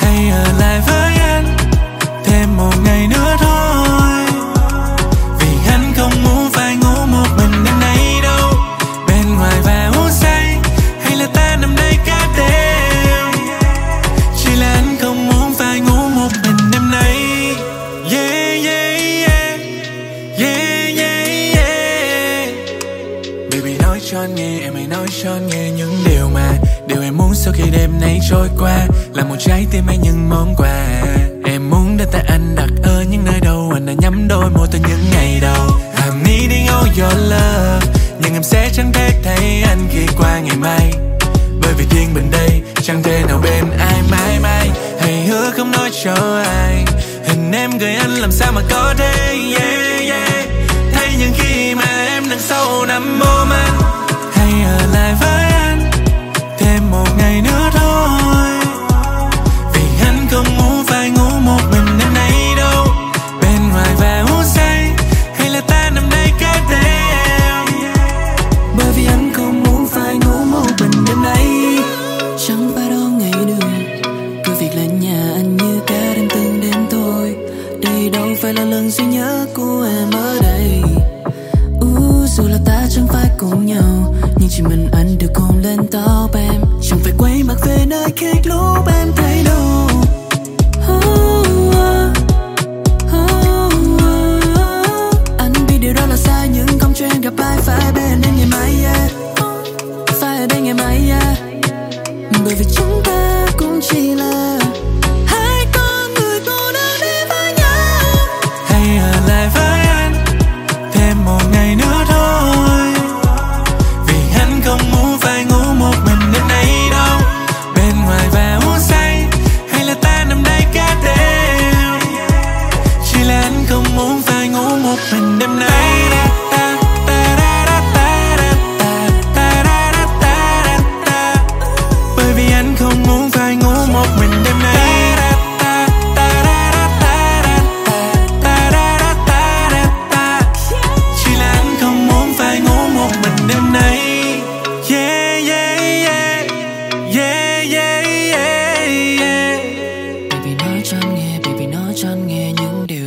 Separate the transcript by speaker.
Speaker 1: hãy ở lại với anh thêm một ngày nữa thôi. Vì anh không muốn phải ngủ một mình đêm nay đâu. Bên ngoài và uống say hay là ta nằm đây cả đêm? Chỉ là anh không muốn phải ngủ một mình đêm nay. Yeah yeah yeah. Yeah yeah yeah. Baby nói cho anh nghe, em hãy nói cho anh nghe những điều mà sau khi đêm nay trôi qua Là một trái tim hay những món quà. Em muốn đến tay anh đặt ở những nơi đâu Anh đã nhắm đôi môi từ những ngày đầu. I'm needing all your love Nhưng em sẽ chẳng thể thấy anh khi qua ngày mai. Bởi vì riêng mình đây chẳng thể nào bên ai mãi mãi. Hãy hứa không nói cho ai Hình em gửi anh làm sao mà có thể yeah, yeah. Thấy những khi mà em đang sâu nằm ôm anh
Speaker 2: Nhà anh như cá đang từng đêm thôi Đây đâu phải là lần duy nhất của em ở đây uh, Dù là ta chẳng phải cùng nhau Nhưng chỉ mình anh được hôn lên tóc em Chẳng phải quay mặt về nơi khác lúc em thấy đâu chuyện gặp ai phải bên em ngày mai yeah. phải ở đây ngày mai yeah. bởi vì chúng ta cũng chỉ là chăn nghe vì vì nó chăn nghe những điều